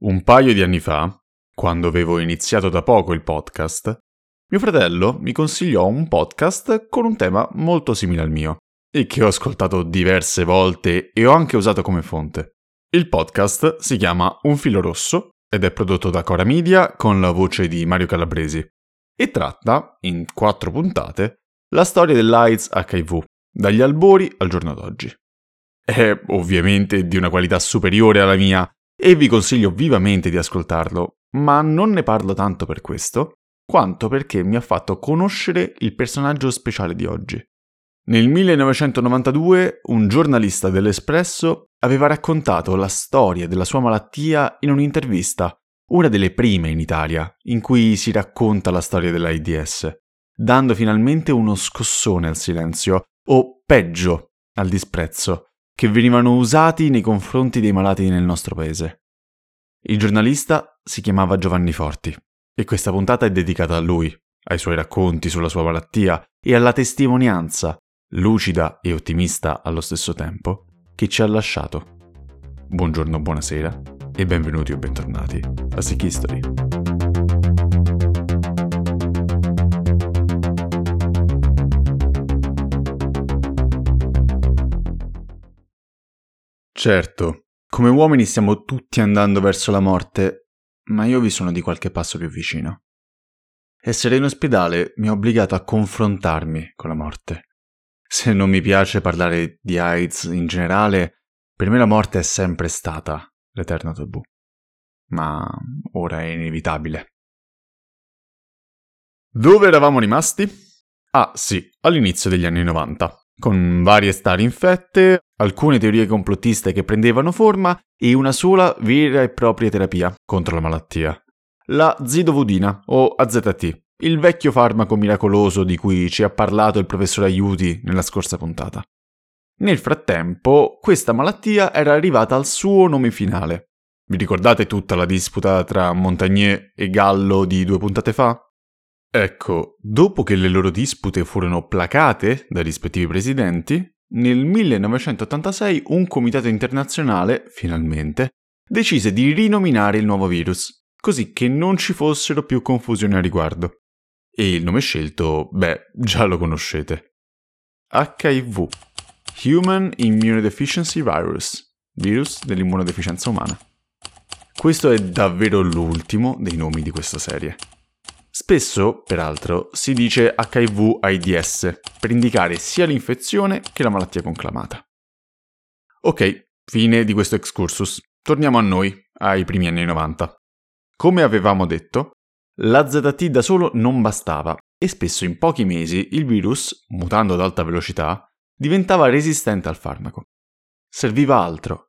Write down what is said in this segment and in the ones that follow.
Un paio di anni fa, quando avevo iniziato da poco il podcast, mio fratello mi consigliò un podcast con un tema molto simile al mio e che ho ascoltato diverse volte e ho anche usato come fonte. Il podcast si chiama Un filo rosso ed è prodotto da Cora Media con la voce di Mario Calabresi e tratta, in quattro puntate, la storia dell'AIDS HIV, dagli albori al giorno d'oggi. È ovviamente di una qualità superiore alla mia e vi consiglio vivamente di ascoltarlo, ma non ne parlo tanto per questo, quanto perché mi ha fatto conoscere il personaggio speciale di oggi. Nel 1992 un giornalista dell'Espresso aveva raccontato la storia della sua malattia in un'intervista, una delle prime in Italia, in cui si racconta la storia dell'AIDS, dando finalmente uno scossone al silenzio, o peggio, al disprezzo, che venivano usati nei confronti dei malati nel nostro paese. Il giornalista si chiamava Giovanni Forti e questa puntata è dedicata a lui, ai suoi racconti sulla sua malattia e alla testimonianza, lucida e ottimista allo stesso tempo, che ci ha lasciato. Buongiorno, buonasera e benvenuti o bentornati a Sick History. Certo, come uomini stiamo tutti andando verso la morte, ma io vi sono di qualche passo più vicino. Essere in ospedale mi ha obbligato a confrontarmi con la morte. Se non mi piace parlare di AIDS in generale, per me la morte è sempre stata l'eterno tabù. Ma ora è inevitabile. Dove eravamo rimasti? Ah sì, all'inizio degli anni 90 con varie star infette, alcune teorie complottiste che prendevano forma e una sola vera e propria terapia contro la malattia. La zidovudina o AZT, il vecchio farmaco miracoloso di cui ci ha parlato il professor Aiuti nella scorsa puntata. Nel frattempo, questa malattia era arrivata al suo nome finale. Vi ricordate tutta la disputa tra Montagnier e Gallo di due puntate fa? Ecco, dopo che le loro dispute furono placate dai rispettivi presidenti, nel 1986 un comitato internazionale, finalmente, decise di rinominare il nuovo virus, così che non ci fossero più confusioni a riguardo. E il nome scelto, beh, già lo conoscete. HIV, Human Immunodeficiency Virus, virus dell'immunodeficienza umana. Questo è davvero l'ultimo dei nomi di questa serie. Spesso, peraltro, si dice HIV-AIDS per indicare sia l'infezione che la malattia conclamata. Ok, fine di questo excursus. Torniamo a noi, ai primi anni 90. Come avevamo detto, l'AZT da solo non bastava e spesso in pochi mesi il virus, mutando ad alta velocità, diventava resistente al farmaco. Serviva altro.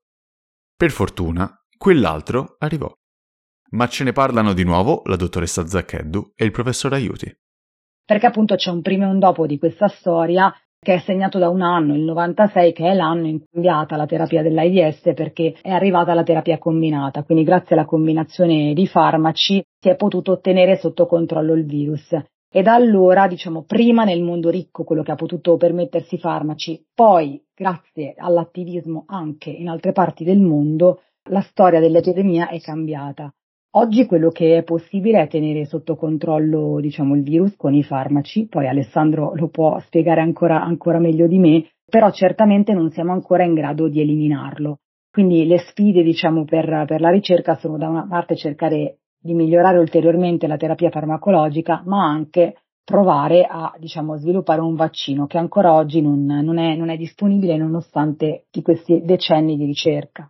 Per fortuna, quell'altro arrivò. Ma ce ne parlano di nuovo la dottoressa Zaccheddu e il professor Aiuti. Perché appunto c'è un prima e un dopo di questa storia che è segnato da un anno, il 96, che è l'anno in cui è cambiata la terapia dell'AIDS perché è arrivata la terapia combinata. Quindi grazie alla combinazione di farmaci si è potuto ottenere sotto controllo il virus. E da allora, diciamo, prima nel mondo ricco quello che ha potuto permettersi i farmaci, poi grazie all'attivismo anche in altre parti del mondo, la storia dell'epidemia è cambiata. Oggi quello che è possibile è tenere sotto controllo diciamo, il virus con i farmaci, poi Alessandro lo può spiegare ancora, ancora meglio di me, però certamente non siamo ancora in grado di eliminarlo. Quindi le sfide diciamo, per, per la ricerca sono da una parte cercare di migliorare ulteriormente la terapia farmacologica, ma anche provare a diciamo, sviluppare un vaccino che ancora oggi non, non, è, non è disponibile nonostante di questi decenni di ricerca.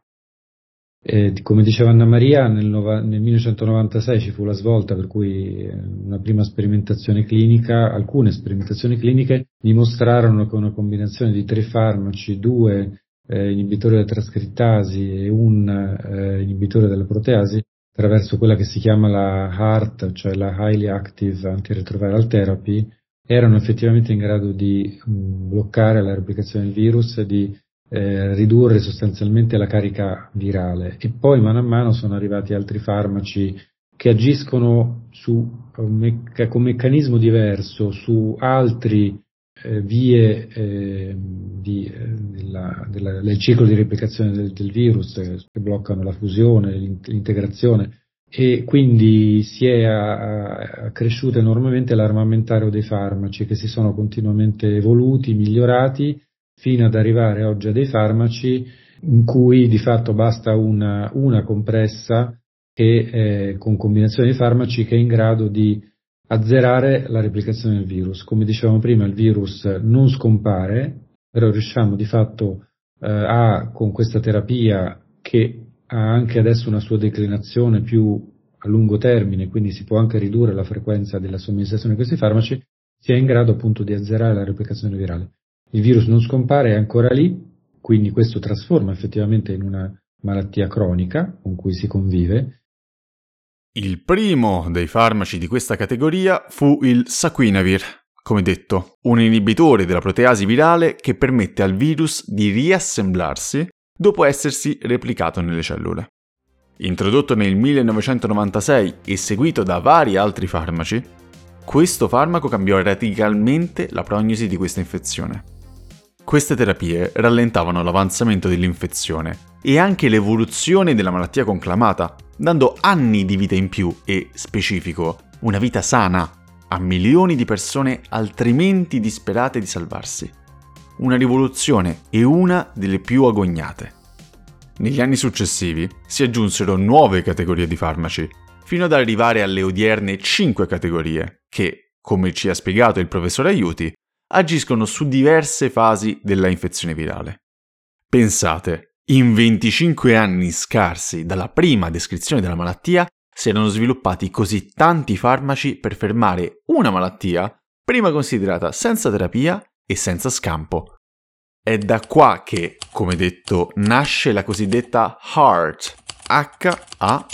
Eh, come diceva Anna Maria, nel, nel, 1996 ci fu la svolta per cui eh, una prima sperimentazione clinica, alcune sperimentazioni cliniche dimostrarono che una combinazione di tre farmaci, due eh, inibitori della trascrittasi e un eh, inibitore della proteasi, attraverso quella che si chiama la HART, cioè la Highly Active Antiretroviral Therapy, erano effettivamente in grado di mh, bloccare la replicazione del virus e di eh, ridurre sostanzialmente la carica virale. E poi mano a mano sono arrivati altri farmaci che agiscono su, con meccanismo diverso su altri eh, vie eh, di, eh, della, della, del ciclo di replicazione del, del virus che bloccano la fusione, l'integrazione. E quindi si è accresciuto enormemente l'armamentario dei farmaci che si sono continuamente evoluti, migliorati fino ad arrivare oggi a dei farmaci in cui di fatto basta una, una compressa che, eh, con combinazione di farmaci che è in grado di azzerare la replicazione del virus. Come dicevamo prima, il virus non scompare, però riusciamo di fatto eh, a, con questa terapia che ha anche adesso una sua declinazione più a lungo termine, quindi si può anche ridurre la frequenza della somministrazione di questi farmaci, si è in grado appunto di azzerare la replicazione virale. Il virus non scompare, è ancora lì, quindi questo trasforma effettivamente in una malattia cronica con cui si convive. Il primo dei farmaci di questa categoria fu il Saquinavir, come detto, un inibitore della proteasi virale che permette al virus di riassemblarsi dopo essersi replicato nelle cellule. Introdotto nel 1996 e seguito da vari altri farmaci, questo farmaco cambiò radicalmente la prognosi di questa infezione. Queste terapie rallentavano l'avanzamento dell'infezione e anche l'evoluzione della malattia conclamata, dando anni di vita in più e, specifico, una vita sana a milioni di persone altrimenti disperate di salvarsi una rivoluzione e una delle più agognate. Negli anni successivi si aggiunsero nuove categorie di farmaci, fino ad arrivare alle odierne 5 categorie, che, come ci ha spiegato il professor Aiuti, agiscono su diverse fasi della infezione virale. Pensate, in 25 anni scarsi dalla prima descrizione della malattia si erano sviluppati così tanti farmaci per fermare una malattia prima considerata senza terapia e senza scampo. È da qua che, come detto, nasce la cosiddetta HAART, H-A-A-R-T,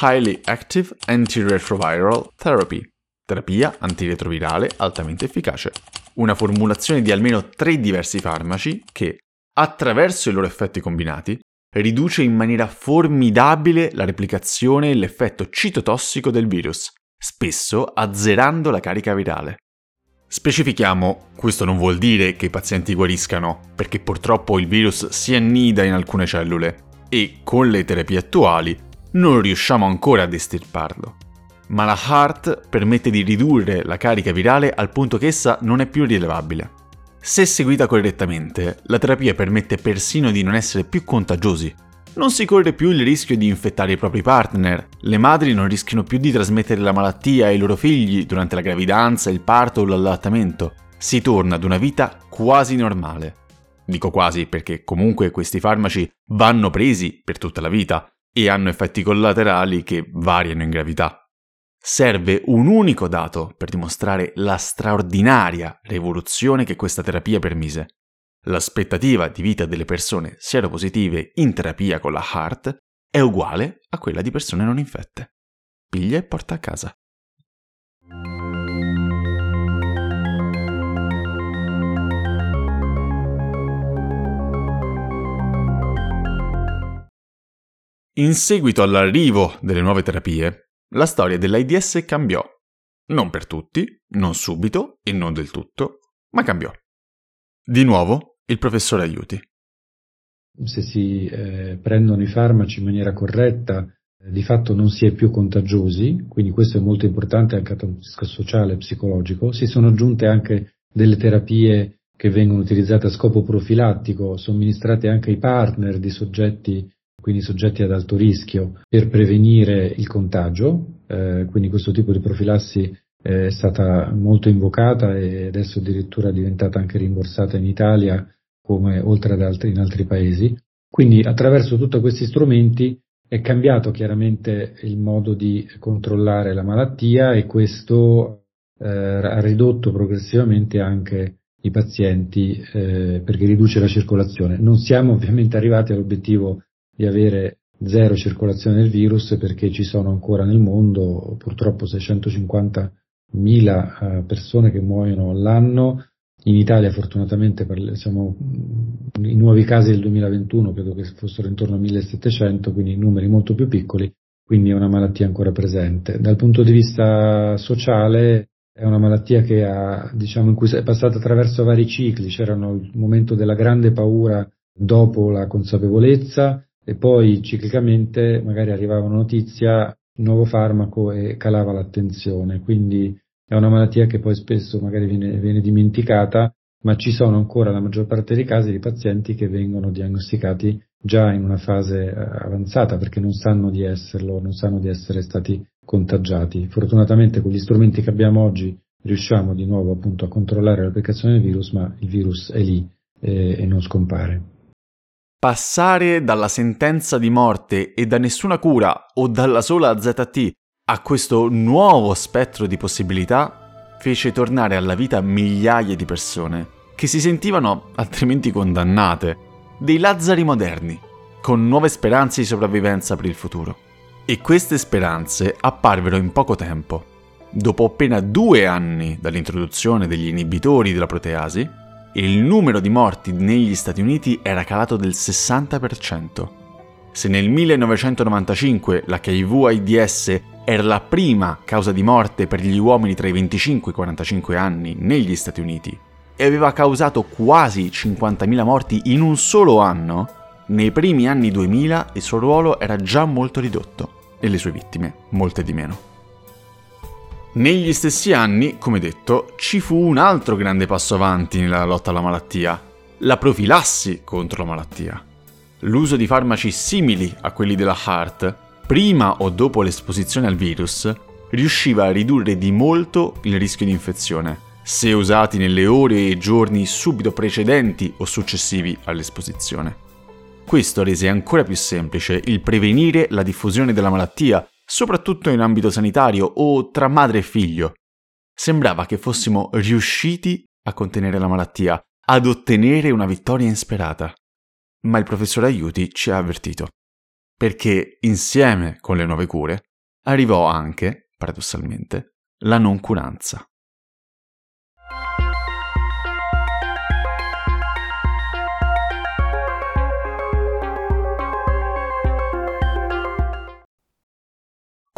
Highly Active Antiretroviral Therapy, terapia antiretrovirale altamente efficace. Una formulazione di almeno tre diversi farmaci che, attraverso i loro effetti combinati, riduce in maniera formidabile la replicazione e l'effetto citotossico del virus, spesso azzerando la carica virale. Specifichiamo, questo non vuol dire che i pazienti guariscano, perché purtroppo il virus si annida in alcune cellule e con le terapie attuali non riusciamo ancora ad estirparlo. Ma la HART permette di ridurre la carica virale al punto che essa non è più rilevabile. Se seguita correttamente, la terapia permette persino di non essere più contagiosi, non si corre più il rischio di infettare i propri partner, le madri non rischiano più di trasmettere la malattia ai loro figli durante la gravidanza, il parto o l'allattamento. Si torna ad una vita quasi normale. Dico quasi perché comunque questi farmaci vanno presi per tutta la vita e hanno effetti collaterali che variano in gravità. Serve un unico dato per dimostrare la straordinaria rivoluzione che questa terapia permise. L'aspettativa di vita delle persone seropositive in terapia con la HART è uguale a quella di persone non infette. Piglia e porta a casa. In seguito all'arrivo delle nuove terapie, la storia dell'AIDS cambiò. Non per tutti, non subito e non del tutto, ma cambiò. Di nuovo, il professore aiuti. Se si eh, prendono i farmaci in maniera corretta, eh, di fatto non si è più contagiosi, quindi questo è molto importante anche un punto sociale e psicologico. Si sono aggiunte anche delle terapie che vengono utilizzate a scopo profilattico, somministrate anche ai partner di soggetti, quindi soggetti ad alto rischio, per prevenire il contagio. Eh, quindi questo tipo di profilassi è stata molto invocata e adesso addirittura è diventata anche rimborsata in Italia come oltre ad altri, in altri paesi. Quindi attraverso tutti questi strumenti è cambiato chiaramente il modo di controllare la malattia e questo eh, ha ridotto progressivamente anche i pazienti eh, perché riduce la circolazione. Non siamo ovviamente arrivati all'obiettivo di avere zero circolazione del virus perché ci sono ancora nel mondo purtroppo 650 mila eh, persone che muoiono all'anno. In Italia fortunatamente siamo i nuovi casi del 2021 credo che fossero intorno a 1700, quindi numeri molto più piccoli, quindi è una malattia ancora presente. Dal punto di vista sociale è una malattia che ha, diciamo, in cui è passata attraverso vari cicli, c'era il momento della grande paura dopo la consapevolezza e poi ciclicamente magari arrivava una notizia, nuovo farmaco e calava l'attenzione, quindi è una malattia che poi spesso magari viene, viene dimenticata, ma ci sono ancora la maggior parte dei casi di pazienti che vengono diagnosticati già in una fase eh, avanzata perché non sanno di esserlo, non sanno di essere stati contagiati. Fortunatamente con gli strumenti che abbiamo oggi riusciamo di nuovo appunto a controllare l'applicazione del virus, ma il virus è lì e, e non scompare. Passare dalla sentenza di morte e da nessuna cura o dalla sola ZT a questo nuovo spettro di possibilità fece tornare alla vita migliaia di persone che si sentivano altrimenti condannate dei Lazzari moderni, con nuove speranze di sopravvivenza per il futuro. E queste speranze apparvero in poco tempo. Dopo appena due anni dall'introduzione degli inibitori della proteasi, il numero di morti negli Stati Uniti era calato del 60%. Se nel 1995 l'HIV-AIDS era la prima causa di morte per gli uomini tra i 25 e i 45 anni negli Stati Uniti e aveva causato quasi 50.000 morti in un solo anno, nei primi anni 2000 il suo ruolo era già molto ridotto e le sue vittime molte di meno. Negli stessi anni, come detto, ci fu un altro grande passo avanti nella lotta alla malattia, la profilassi contro la malattia. L'uso di farmaci simili a quelli della HART, prima o dopo l'esposizione al virus, riusciva a ridurre di molto il rischio di infezione se usati nelle ore e giorni subito precedenti o successivi all'esposizione. Questo rese ancora più semplice il prevenire la diffusione della malattia, soprattutto in ambito sanitario o tra madre e figlio. Sembrava che fossimo riusciti a contenere la malattia, ad ottenere una vittoria insperata. Ma il professor Aiuti ci ha avvertito. Perché insieme con le nuove cure arrivò anche, paradossalmente, la noncuranza.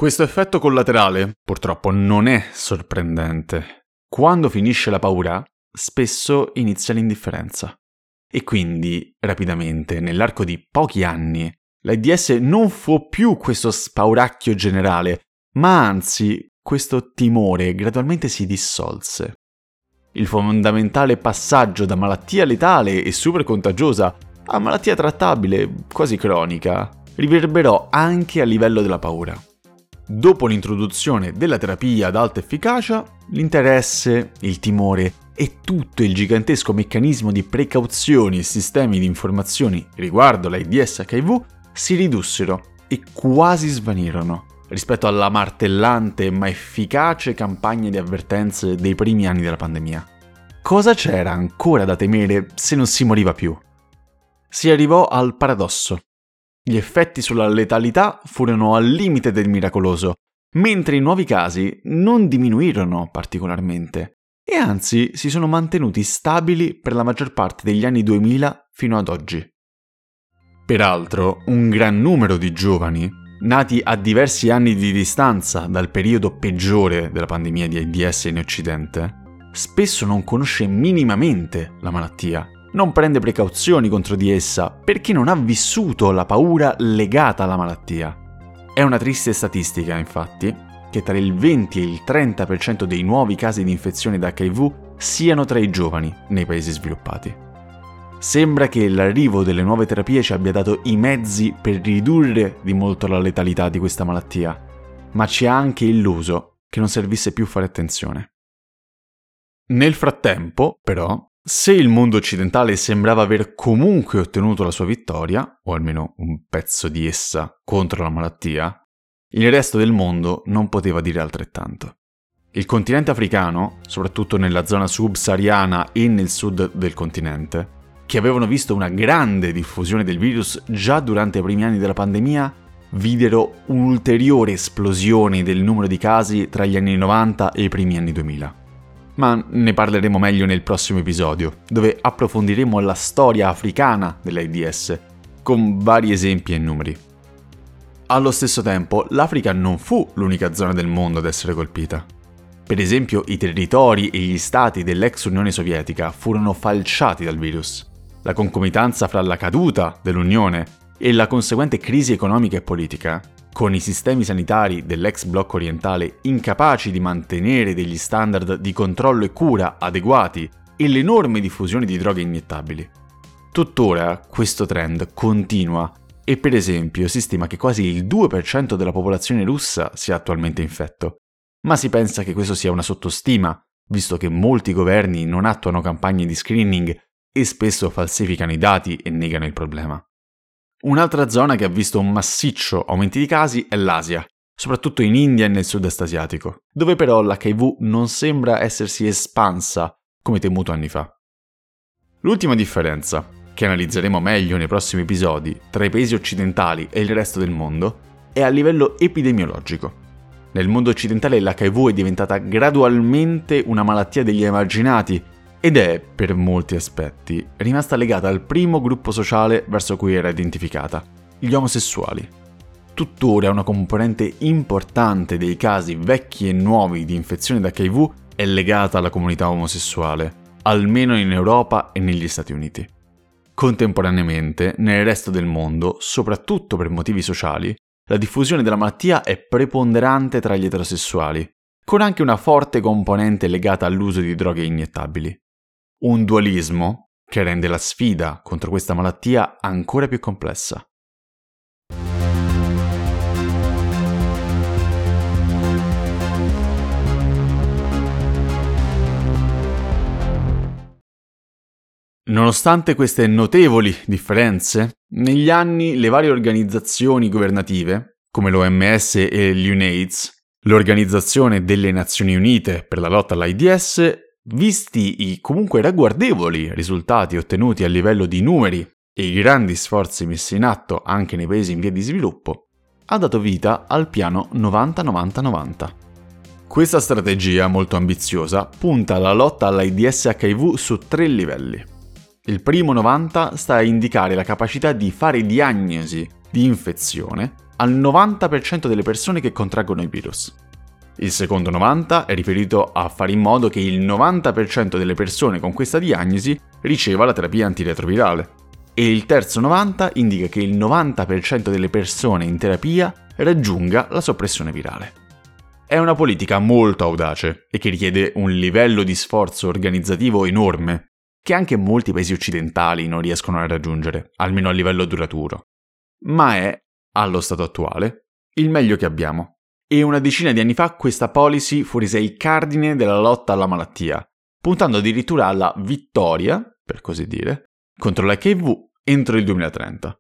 Questo effetto collaterale, purtroppo, non è sorprendente. Quando finisce la paura, spesso inizia l'indifferenza. E quindi, rapidamente, nell'arco di pochi anni, l'AIDS non fu più questo spauracchio generale, ma anzi questo timore gradualmente si dissolse. Il fondamentale passaggio da malattia letale e super contagiosa a malattia trattabile, quasi cronica, riverberò anche a livello della paura. Dopo l'introduzione della terapia ad alta efficacia, l'interesse, il timore e tutto il gigantesco meccanismo di precauzioni e sistemi di informazioni riguardo l'AIDS HIV si ridussero e quasi svanirono rispetto alla martellante ma efficace campagna di avvertenze dei primi anni della pandemia. Cosa c'era ancora da temere se non si moriva più? Si arrivò al paradosso. Gli effetti sulla letalità furono al limite del miracoloso, mentre i nuovi casi non diminuirono particolarmente e anzi si sono mantenuti stabili per la maggior parte degli anni 2000 fino ad oggi. Peraltro, un gran numero di giovani, nati a diversi anni di distanza dal periodo peggiore della pandemia di AIDS in Occidente, spesso non conosce minimamente la malattia non prende precauzioni contro di essa perché non ha vissuto la paura legata alla malattia. È una triste statistica, infatti, che tra il 20 e il 30% dei nuovi casi di infezione da HIV siano tra i giovani nei paesi sviluppati. Sembra che l'arrivo delle nuove terapie ci abbia dato i mezzi per ridurre di molto la letalità di questa malattia, ma ci ha anche illuso che non servisse più fare attenzione. Nel frattempo, però, se il mondo occidentale sembrava aver comunque ottenuto la sua vittoria, o almeno un pezzo di essa, contro la malattia, il resto del mondo non poteva dire altrettanto. Il continente africano, soprattutto nella zona subsahariana e nel sud del continente, che avevano visto una grande diffusione del virus già durante i primi anni della pandemia, videro un'ulteriore esplosione del numero di casi tra gli anni 90 e i primi anni 2000 ma ne parleremo meglio nel prossimo episodio, dove approfondiremo la storia africana dell'AIDS, con vari esempi e numeri. Allo stesso tempo, l'Africa non fu l'unica zona del mondo ad essere colpita. Per esempio, i territori e gli stati dell'ex Unione Sovietica furono falciati dal virus. La concomitanza fra la caduta dell'Unione e la conseguente crisi economica e politica, con i sistemi sanitari dell'ex blocco orientale incapaci di mantenere degli standard di controllo e cura adeguati e l'enorme diffusione di droghe iniettabili. Tuttora questo trend continua e per esempio si stima che quasi il 2% della popolazione russa sia attualmente infetto, ma si pensa che questo sia una sottostima, visto che molti governi non attuano campagne di screening e spesso falsificano i dati e negano il problema. Un'altra zona che ha visto un massiccio aumento di casi è l'Asia, soprattutto in India e nel sud-est asiatico, dove però l'HIV non sembra essersi espansa come temuto anni fa. L'ultima differenza, che analizzeremo meglio nei prossimi episodi, tra i paesi occidentali e il resto del mondo, è a livello epidemiologico. Nel mondo occidentale l'HIV è diventata gradualmente una malattia degli emarginati ed è, per molti aspetti, rimasta legata al primo gruppo sociale verso cui era identificata, gli omosessuali. Tuttora una componente importante dei casi vecchi e nuovi di infezione da HIV è legata alla comunità omosessuale, almeno in Europa e negli Stati Uniti. Contemporaneamente, nel resto del mondo, soprattutto per motivi sociali, la diffusione della malattia è preponderante tra gli eterosessuali, con anche una forte componente legata all'uso di droghe iniettabili. Un dualismo che rende la sfida contro questa malattia ancora più complessa. Nonostante queste notevoli differenze, negli anni le varie organizzazioni governative, come l'OMS e l'UNAIDS, l'Organizzazione delle Nazioni Unite per la lotta all'AIDS, visti i comunque ragguardevoli risultati ottenuti a livello di numeri e i grandi sforzi messi in atto anche nei paesi in via di sviluppo, ha dato vita al piano 90-90-90. Questa strategia molto ambiziosa punta alla lotta all'AIDS HIV su tre livelli. Il primo 90 sta a indicare la capacità di fare diagnosi di infezione al 90% delle persone che contraggono il virus. Il secondo 90 è riferito a fare in modo che il 90% delle persone con questa diagnosi riceva la terapia antiretrovirale. E il terzo 90 indica che il 90% delle persone in terapia raggiunga la soppressione virale. È una politica molto audace e che richiede un livello di sforzo organizzativo enorme che anche molti paesi occidentali non riescono a raggiungere, almeno a livello duraturo. Ma è, allo stato attuale, il meglio che abbiamo. E una decina di anni fa questa policy fu resa il cardine della lotta alla malattia, puntando addirittura alla vittoria, per così dire, contro l'HIV entro il 2030.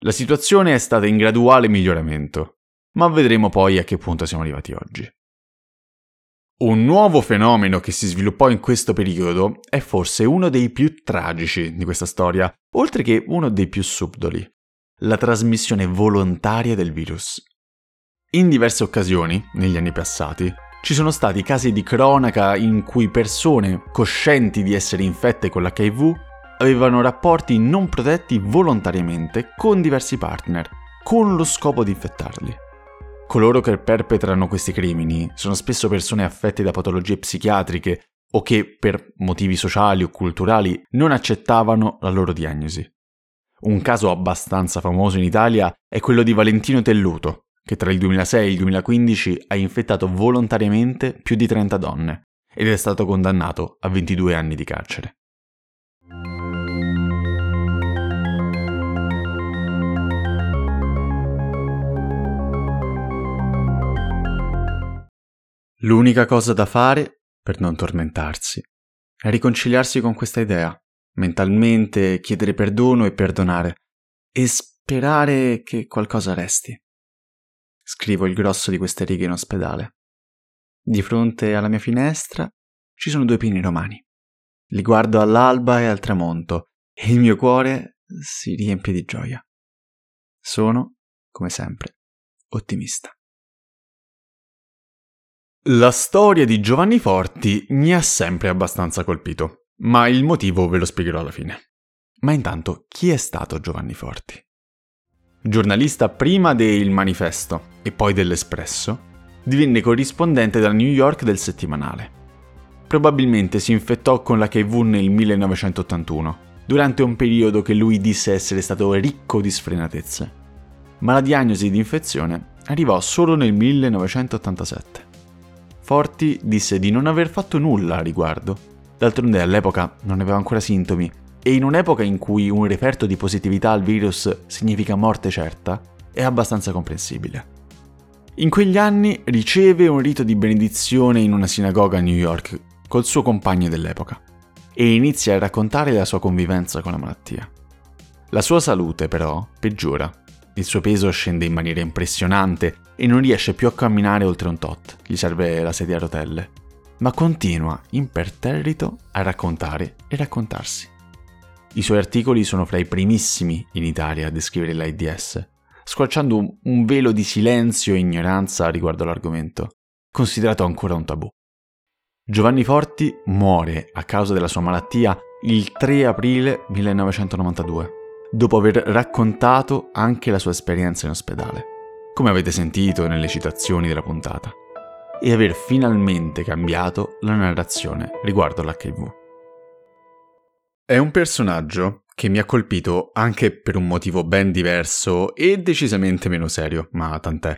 La situazione è stata in graduale miglioramento, ma vedremo poi a che punto siamo arrivati oggi. Un nuovo fenomeno che si sviluppò in questo periodo è forse uno dei più tragici di questa storia, oltre che uno dei più subdoli, la trasmissione volontaria del virus. In diverse occasioni, negli anni passati, ci sono stati casi di cronaca in cui persone coscienti di essere infette con l'HIV avevano rapporti non protetti volontariamente con diversi partner, con lo scopo di infettarli. Coloro che perpetrano questi crimini sono spesso persone affette da patologie psichiatriche o che, per motivi sociali o culturali, non accettavano la loro diagnosi. Un caso abbastanza famoso in Italia è quello di Valentino Telluto, che tra il 2006 e il 2015 ha infettato volontariamente più di 30 donne ed è stato condannato a 22 anni di carcere. L'unica cosa da fare, per non tormentarsi, è riconciliarsi con questa idea, mentalmente chiedere perdono e perdonare, e sperare che qualcosa resti. Scrivo il grosso di queste righe in ospedale. Di fronte alla mia finestra ci sono due pini romani. Li guardo all'alba e al tramonto, e il mio cuore si riempie di gioia. Sono, come sempre, ottimista. La storia di Giovanni Forti mi ha sempre abbastanza colpito, ma il motivo ve lo spiegherò alla fine. Ma intanto, chi è stato Giovanni Forti? Giornalista prima del Manifesto e poi dell'Espresso, divenne corrispondente da New York del settimanale. Probabilmente si infettò con l'HIV nel 1981, durante un periodo che lui disse essere stato ricco di sfrenatezze. Ma la diagnosi di infezione arrivò solo nel 1987. Forti disse di non aver fatto nulla a riguardo. D'altronde all'epoca non aveva ancora sintomi e in un'epoca in cui un referto di positività al virus significa morte certa, è abbastanza comprensibile. In quegli anni riceve un rito di benedizione in una sinagoga a New York col suo compagno dell'epoca e inizia a raccontare la sua convivenza con la malattia. La sua salute però peggiora il suo peso scende in maniera impressionante e non riesce più a camminare oltre un tot, gli serve la sedia a rotelle. Ma continua, imperterrito, a raccontare e raccontarsi. I suoi articoli sono fra i primissimi in Italia a descrivere l'AIDS, squarciando un velo di silenzio e ignoranza riguardo l'argomento, considerato ancora un tabù. Giovanni Forti muore a causa della sua malattia il 3 aprile 1992 dopo aver raccontato anche la sua esperienza in ospedale, come avete sentito nelle citazioni della puntata, e aver finalmente cambiato la narrazione riguardo l'HIV. È un personaggio che mi ha colpito anche per un motivo ben diverso e decisamente meno serio, ma tant'è.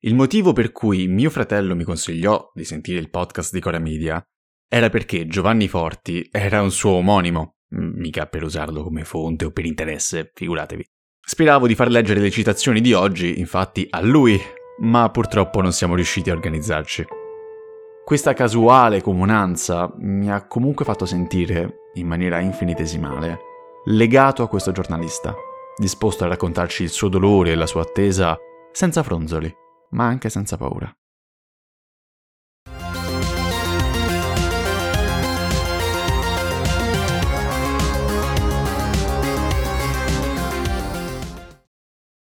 Il motivo per cui mio fratello mi consigliò di sentire il podcast di Cora Media era perché Giovanni Forti era un suo omonimo mica per usarlo come fonte o per interesse, figuratevi. Speravo di far leggere le citazioni di oggi, infatti, a lui, ma purtroppo non siamo riusciti a organizzarci. Questa casuale comunanza mi ha comunque fatto sentire, in maniera infinitesimale, legato a questo giornalista, disposto a raccontarci il suo dolore e la sua attesa senza fronzoli, ma anche senza paura.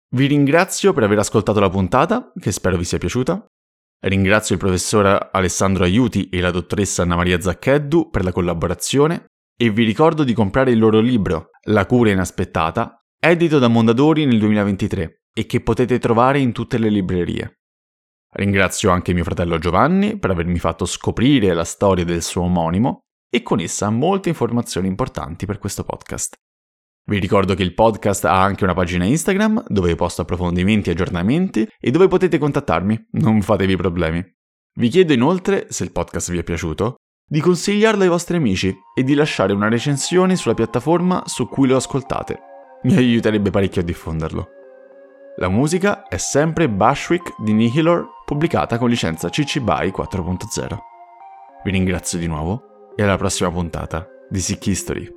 Vi ringrazio per aver ascoltato la puntata, che spero vi sia piaciuta. Ringrazio il professor Alessandro Aiuti e la dottoressa Anna Maria Zaccheddu per la collaborazione e vi ricordo di comprare il loro libro La cura inaspettata, edito da Mondadori nel 2023 e che potete trovare in tutte le librerie. Ringrazio anche mio fratello Giovanni per avermi fatto scoprire la storia del suo omonimo e con essa molte informazioni importanti per questo podcast. Vi ricordo che il podcast ha anche una pagina Instagram dove posto approfondimenti e aggiornamenti e dove potete contattarmi, non fatevi problemi. Vi chiedo inoltre, se il podcast vi è piaciuto, di consigliarlo ai vostri amici e di lasciare una recensione sulla piattaforma su cui lo ascoltate. Mi aiuterebbe parecchio a diffonderlo. La musica è sempre Bushwick di Nihilor, pubblicata con licenza CC BY 4.0. Vi ringrazio di nuovo e alla prossima puntata di Sick History.